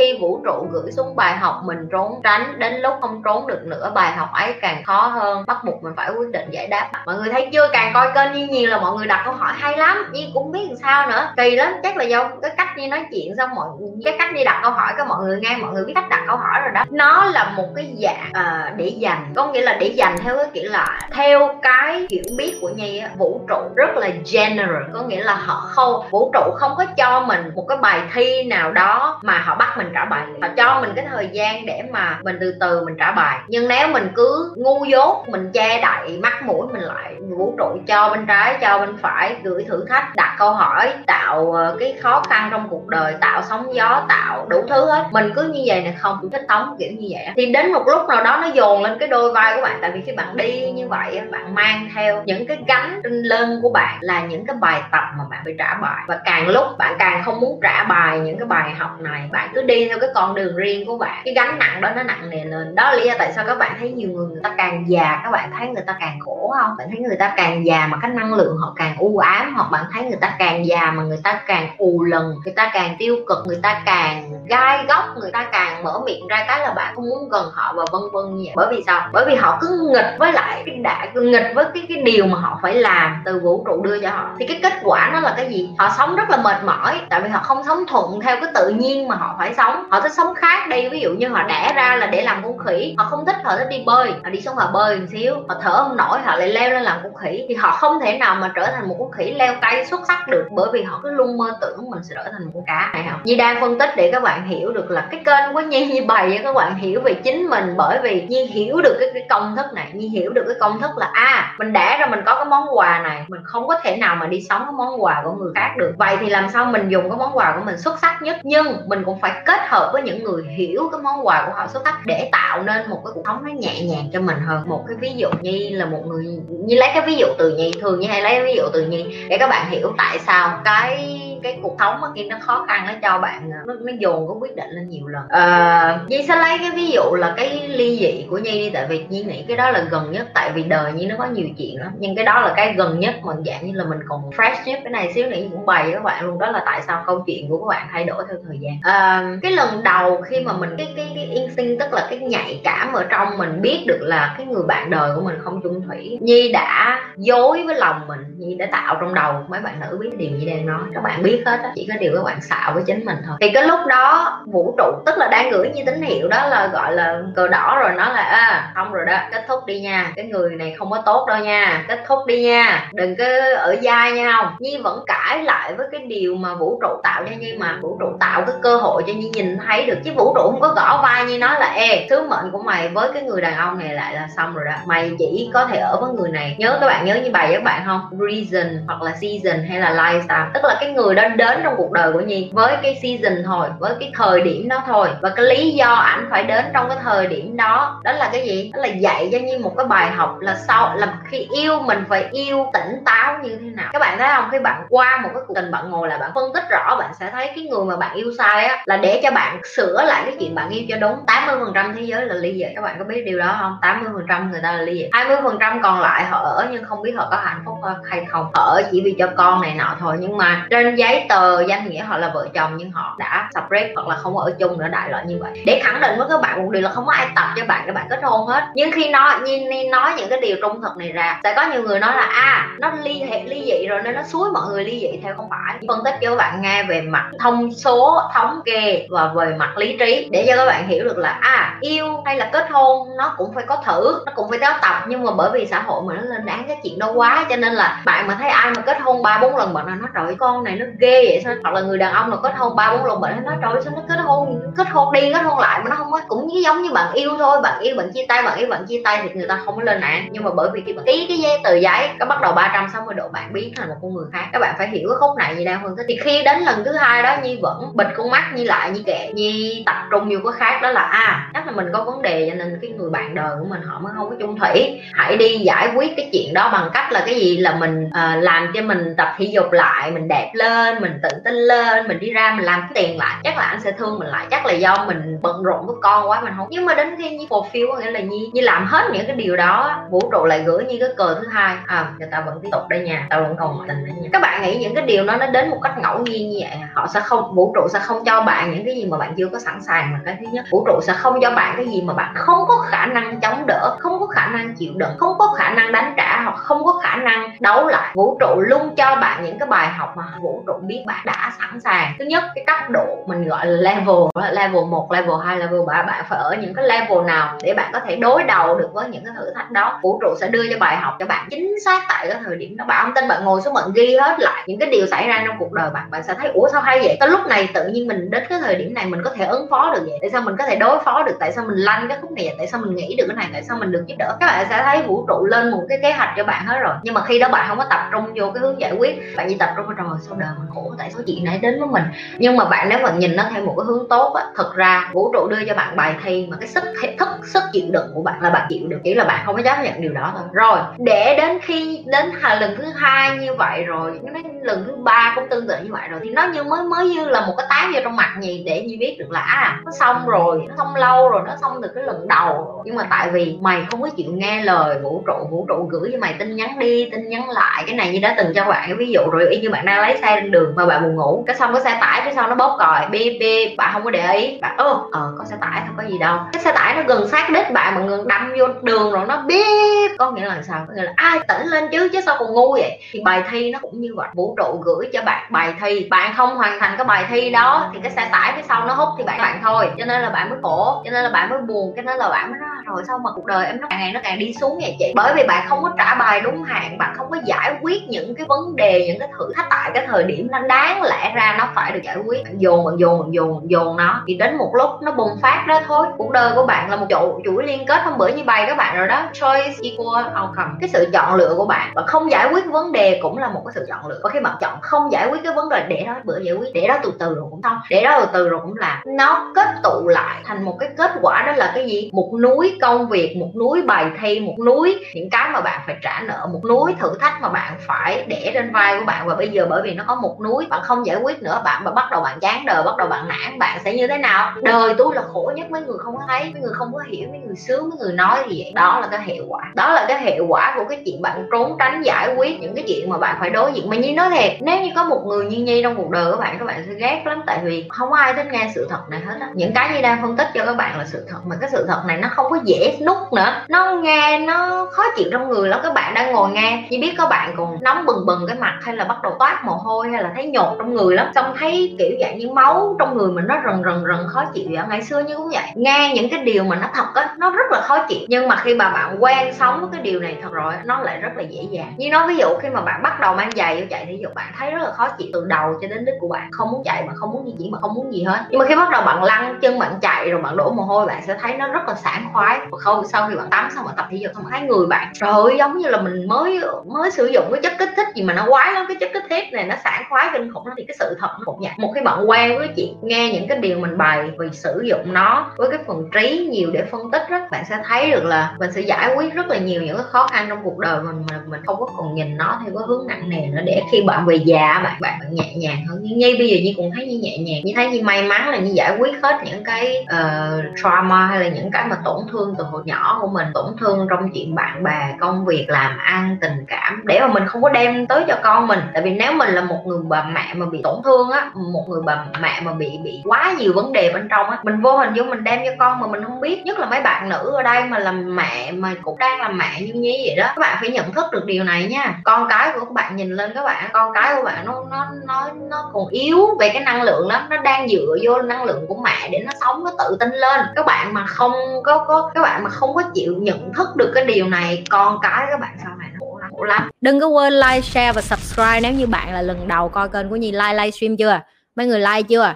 khi vũ trụ gửi xuống bài học mình trốn tránh đến lúc không trốn được nữa bài học ấy càng khó hơn. Bắt buộc mình phải quyết định giải đáp. Mọi người thấy chưa? Càng coi kênh như nhiều là mọi người đặt câu hỏi hay lắm. Nhưng cũng biết làm sao nữa. Kỳ lắm. Chắc là do cái cách như nói chuyện xong mọi cái cách đi đặt câu hỏi các mọi người nghe mọi người biết cách đặt câu hỏi rồi đó. Nó là một cái dạng uh, để dành. Có nghĩa là để dành theo cái kiểu là theo cái hiểu biết của nhi vũ trụ rất là general. Có nghĩa là họ không vũ trụ không có cho mình một cái bài thi nào đó mà họ bắt mình trả bài họ cho mình cái thời gian để mà mình từ từ mình trả bài. Nhưng nếu mình cứ ngu dốt, mình che đậy mắt mũi mình lại vũ trụ cho bên trái, cho bên phải, gửi thử thách, đặt câu hỏi, tạo ờ, cái khó khăn trong cuộc đời, tạo sóng gió, tạo đủ thứ hết. Mình cứ như vậy này không thích tống kiểu như vậy thì đến một lúc nào đó nó dồn lên cái đôi vai của bạn. Tại vì khi bạn đi như vậy bạn mang theo những cái gánh trên lưng của bạn là những cái bài tập mà bạn phải trả bài. Và càng lúc bạn càng không muốn trả bài những cái bài học này, bạn cứ đi theo cái con đường riêng của bạn. Cái gánh nặng đó nó nặng nề lên. Đó là lý do tại sao các bạn thấy nhiều người người ta càng già, các bạn thấy người ta càng khổ không? Bạn thấy người ta càng già mà cái năng lượng họ càng u ám, hoặc bạn thấy người ta càng già mà người ta càng ù lần người ta càng tiêu cực, người ta càng gai góc, người ta càng mở miệng ra cái là bạn không muốn gần họ và vân vân như vậy bởi vì sao? Bởi vì họ cứ nghịch với lại cái đã nghịch với cái cái điều mà họ phải làm từ vũ trụ đưa cho họ. Thì cái kết quả nó là cái gì? Họ sống rất là mệt mỏi, tại vì họ không sống thuận theo cái tự nhiên mà họ phải sống. Họ thích sống khác đi, ví dụ như họ đẻ ra là để làm con khỉ họ không thích, họ thích đi bơi. Họ đi xuống họ bơi một xíu, họ thở không nổi, họ lại leo lên làm con khỉ thì họ không thể nào mà trở thành một con khỉ leo cây xuất sắc được, bởi vì họ cứ luôn mơ tưởng mình sẽ trở thành một con cá. Này không? Như đang phân tích để các bạn hiểu được là cái kênh của Nhi như bày cho các bạn hiểu về chính mình bởi vì Nhi hiểu được cái, cái công thức này Nhi hiểu được cái công thức là à mình đẻ ra mình có cái món quà này mình không có thể nào mà đi sống cái món quà của người khác được. Vậy thì làm sao mình dùng cái món quà của mình xuất sắc nhất? Nhưng mình cũng phải kết hợp với những người hiểu cái món quà của họ xuất sắc để tạo nên một cái cuộc sống nó nhẹ nhàng cho mình hơn. Một cái ví dụ Nhi là một người Nhi lấy cái ví dụ từ Nhi thường Nhi hay lấy ví dụ từ Nhi để các bạn hiểu tại sao cái cái cuộc sống khi nó khó khăn nó cho bạn nó, nó dồn cái quyết định lên nhiều lần. À, Nhi sẽ lấy cái ví dụ là cái ly dị của Nhi đi tại vì Nhi nghĩ cái đó là gần nhất tại vì đời Nhi nó có nhiều chuyện lắm. Nhưng cái đó là cái gần nhất mà dạng như là mình còn fresh nhất. Cái này xíu nữa cũng bày với các bạn luôn đó là tại sao câu chuyện của các bạn thay đổi theo thời gian. À, cái lần đầu khi mà mình cái cái cái instinct tức là cái nhạy cảm ở trong mình biết được là cái người bạn đời của mình không chung thủy Nhi đã dối với lòng mình. Nhi đã tạo trong đầu mấy bạn nữ biết điều Nhi đang nói. Các bạn biết hết á chỉ có điều các bạn xạo với chính mình thôi. Thì cái lúc đó vũ trụ tức là đang gửi như tín hiệu đó là gọi là cờ đỏ rồi nó là à, không rồi đó kết thúc đi nha. Cái người này không có tốt đâu nha. Kết thúc đi nha. Đừng có ở dai nha không. Nhi vẫn cãi lại với cái điều mà vũ trụ tạo cho nhi mà vũ trụ tạo cái cơ hội cho nhi nhìn thấy được. Chứ vũ trụ không có gõ vai nhi nói là ê sứ mệnh của mày với cái người đàn ông này lại là xong rồi đó. Mày chỉ có thể ở với người này. Nhớ các bạn nhớ như bài các bạn không? Reason hoặc là season hay là lifestyle. Tức là cái người đó đến trong cuộc đời của nhi. Với cái season thôi, với cái thời điểm đó thôi. Và cái lý do ảnh phải đến trong cái thời điểm đó đó là cái gì? Đó là dạy cho nhi một cái bài học là sau, là khi yêu mình phải yêu tỉnh táo như thế nào. Các bạn thấy không? Khi bạn qua một cái cuộc tình, bạn ngồi là bạn phân tích rõ, bạn sẽ thấy cái người mà bạn yêu sai á, là để cho bạn sửa lại cái chuyện bạn yêu cho đúng. 80 phần trăm thế giới là ly dị. Các bạn có biết điều đó không? 80 phần trăm người ta là ly dị. 20 phần trăm còn lại họ ở nhưng không biết họ có hạnh phúc hay không. Họ ở chỉ vì cho con này nọ thôi. Nhưng mà trên giá giấy tờ danh nghĩa họ là vợ chồng nhưng họ đã separate hoặc là không ở chung nữa, đại loại như vậy. Để khẳng định với các bạn một điều là không có ai tập cho bạn để bạn kết hôn hết. Nhưng khi nói nhìn nói những cái điều trung thực này ra, sẽ có nhiều người nói là à nó ly hệ, ly dị rồi nên nó suối mọi người ly dị theo không phải. Phân tích cho các bạn nghe về mặt thông số, thống kê và về mặt lý trí để cho các bạn hiểu được là à yêu hay là kết hôn nó cũng phải có thử, nó cũng phải giáo tập nhưng mà bởi vì xã hội mà nó lên án cái chuyện đó quá cho nên là bạn mà thấy ai mà kết hôn ba bốn lần bạn là nó trời con này nó ghê vậy sao? Hoặc là người đàn ông là kết hôn ba bốn lần bạn nói trời sao nó kết hôn kết hôn đi kết hôn lại mà nó không có cũng như giống như bạn yêu thôi bạn yêu bạn chia tay bạn yêu bạn chia tay thì người ta không có lên án. Nhưng mà bởi vì khi bạn ký cái giấy tờ giấy có bắt đầu 360 độ bạn biến thành một con người khác. Các bạn phải hiểu cái khúc này gì đang hơn thế thì khi đến lần thứ hai đó nhi vẫn bịt con mắt như lại như kệ nhi tập trung nhiều cái khác đó là à chắc là mình có vấn đề cho nên cái người bạn đời của mình họ mới không có chung thủy. Hãy đi giải quyết cái chuyện đó bằng cách là cái gì? Là mình uh, làm cho mình tập thể dục lại mình đẹp lên lên mình tự tin lên mình đi ra mình làm tiền lại chắc là anh sẽ thương mình lại chắc là do mình bận rộn với con quá mình không nhưng mà đến khi như fulfill có nghĩa là nhi như làm hết những cái điều đó vũ trụ lại gửi như cái cờ thứ hai. À người ta vẫn tiếp tục đây nhà, tao vẫn còn tình đấy nha. Các bạn nghĩ những cái điều đó nó đến một cách ngẫu nhiên như vậy họ sẽ không vũ trụ sẽ không cho bạn những cái gì mà bạn chưa có sẵn sàng là cái thứ nhất. Vũ trụ sẽ không cho bạn cái gì mà bạn không có khả năng chống đỡ không có khả năng chịu đựng không có khả năng đánh trả hoặc không có khả năng đấu lại. Vũ trụ luôn cho bạn những cái bài học mà vũ trụ biết bạn đã sẵn sàng. Thứ nhất cái cấp độ mình gọi là level level 1, level 2, level 3 bạn phải ở những cái level nào để bạn có thể đối đầu được với những cái thử thách đó. Vũ trụ sẽ đưa cho bài học cho bạn chính xác tại cái thời điểm đó. Bạn không tin bạn ngồi xuống bạn ghi hết lại những cái điều xảy ra trong cuộc đời bạn bạn sẽ thấy ủa sao hay vậy? Tới lúc này tự nhiên mình đến cái thời điểm này mình có thể ứng phó được vậy. Tại sao mình có thể đối phó được? Tại sao mình lanh cái khúc này vậy? Tại sao mình nghĩ được cái này? Tại sao mình được giúp đỡ? Các bạn sẽ thấy vũ trụ lên một cái kế hoạch cho bạn hết rồi. Nhưng mà khi đó bạn không có tập trung vô cái hướng giải quyết bạn chỉ tập trung vào trời sau đời mình khổ tại sao chuyện này đến với mình. Nhưng mà bạn nếu mà nhìn nó theo một cái hướng tốt á, thật ra vũ trụ đưa cho bạn bài thi mà cái sức thức, sức chịu đựng của bạn là bạn chịu được chỉ là bạn không có chấp nhận điều đó thôi. Rồi, để đến khi đến lần thứ hai như vậy rồi lần thứ ba cũng tương tự như vậy rồi, thì nó như mới mới như là một cái tái vô trong mặt gì để như biết được là à nó xong rồi, nó xong lâu rồi, nó xong được cái lần đầu. Nhưng mà tại vì mày không có chịu nghe lời vũ trụ vũ trụ gửi cho mày tin nhắn đi, tin nhắn lại, cái này như đã từng cho bạn, cái ví dụ rồi, y như bạn đang lấy xe đường mà bạn buồn ngủ, cái xong cái xe tải phía sau nó bóp còi bi bi bạn không có để ý. Bạn, ơ ờ có xe tải, không có gì đâu. Cái xe tải nó gần sát đích bạn mà ngừng đâm vô đường rồi nó biết có nghĩa là sao? Có nghĩa là, ai tỉnh lên chứ chứ sao còn ngu vậy? Thì bài thi nó cũng như vậy, vũ trụ gửi cho bạn bài thi. Bạn không hoàn thành cái bài thi đó thì cái xe tải phía sau nó hút thì bạn bạn thôi. Cho nên là bạn mới khổ, cho nên là bạn mới buồn, cho nên là bạn mới nói rồi sau mà cuộc đời em nó càng ngày nó càng đi xuống vậy chị? Bởi vì bạn không có trả bài đúng hạn, bạn không có giải quyết những cái vấn đề, những cái thử thách tại cái thời điểm nó đáng lẽ ra nó phải được giải quyết. Bạn dồn bạn dồn bạn dồn bạn dồn nó. Thì đến một lúc nó bùng phát đó thôi. Cuộc đời của bạn là một chuỗi chuỗi liên kết. Hôm bữa như bài các bạn rồi đó. Choice equal outcome. Cái sự chọn lựa của bạn. Và không giải quyết vấn đề cũng là một cái sự chọn lựa. Và khi bạn chọn không giải quyết cái vấn đề, để đó, bữa giải quyết. Để đó từ từ rồi cũng xong. Để đó từ từ rồi cũng làm nó kết tụ lại thành một cái kết quả. Đó là cái gì? Một núi công việc, một núi bài thi, một núi những cái mà bạn phải trả nợ, một núi thử thách mà bạn phải để trên vai của bạn. Và bây giờ bởi vì nó có một núi bạn không giải quyết nữa, bạn mà bắt đầu bạn chán đời, bắt đầu bạn nản, bạn sẽ như thế nào? Đời tôi là khổ nhất, mấy người không có thấy, mấy người không có hiểu, mấy người sướng, mấy người nói thì vậy. Đó là cái hệ quả. Đó là cái hệ quả của cái chuyện bạn trốn tránh giải quyết những cái chuyện mà bạn phải đối diện. Mà như nói thiệt, nếu như có một người như nhi trong cuộc đời của bạn, các bạn sẽ ghét lắm. Tại vì không ai thích nghe sự thật này hết á. Những cái như đang phân tích cho các bạn là sự thật. Mà cái sự thật này nó không có dễ nút nữa. Nó nghe, nó khó chịu trong người lắm. Các bạn đang ngồi nghe, chỉ biết các bạn còn nóng bừng bừng cái mặt hay là bắt đầu toát mồ hôi hay là thấy nhột trong người lắm. Xong thấy kiểu dạng như máu trong người mình nó rần rần rần khó chịu vậy ngày xưa như cũng vậy. Nghe những cái điều mà nó thật á, nó rất là khó chịu. Nhưng mà khi mà bạn quen sống với cái điều này thật rồi nó lại rất là dễ dàng. Như nói ví dụ khi mà bạn bắt đầu mang giày vô chạy thì dụ bạn thấy rất là khó chịu từ đầu cho đến đích của bạn. Không muốn chạy mà không muốn di chuyển mà không muốn gì hết. Nhưng mà khi bắt đầu bạn lăn chân, bạn chạy rồi bạn đổ mồ hôi, bạn sẽ thấy nó rất là sảng khoái và không sau khi bạn tắm xong bạn tập thể dục xong thấy người bạn trời ơi giống như là mình mới mới sử dụng cái chất kích thích gì mà nó quái lắm cái chất kích thích này nó sảng khoái kinh khủng lắm. Thì cái sự thật nó cũng vậy. Một khi bạn quen với chuyện nghe những cái điều mình bày vì sử dụng nó với cái phần trí nhiều để phân tích đó bạn sẽ thấy được là mình sẽ giải quyết rất là nhiều những cái khó khăn trong cuộc đời mình mà mình không có còn nhìn nó theo cái hướng nặng nề nữa. Để khi bạn về già bạn bạn, bạn nhẹ nhàng hơn. Như nhi bây giờ như cũng thấy như nhẹ nhàng. Như thấy như may mắn là như giải quyết hết những cái uh, trauma hay là những cái mà tổn thương từ hồi nhỏ của mình, tổn thương trong chuyện bạn bè, công việc, làm ăn, tình cảm. Để mà mình không có đem tới cho con mình. Tại vì nếu mình là một người bà mẹ mà bị tổn thương á, một người bà mẹ mà bị bị quá nhiều vấn đề bên trong á, mình vô hình vô mình đem cho con mà mình không biết. Nhất là mấy bạn nữ ở đây mà làm mẹ, mà cũng đang làm mẹ như như vậy đó. Các bạn phải nhận thức được điều này nha. Con cái của các bạn nhìn lên các bạn, con cái của bạn nó nó nó nó còn yếu về cái năng lượng lắm. Nó đang dựa vô năng lượng của mẹ để nó sống, nó tự tin lên. Các bạn mà không có có các bạn mà không có chịu nhận thức được cái điều này, con cái các bạn sau này nó khổ lắm khổ lắm. Đừng có quên like, share và subscribe nếu như bạn là lần đầu coi kênh của nhi. Like, livestream chưa? Mấy người like chưa?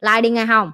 Like đi nghe không?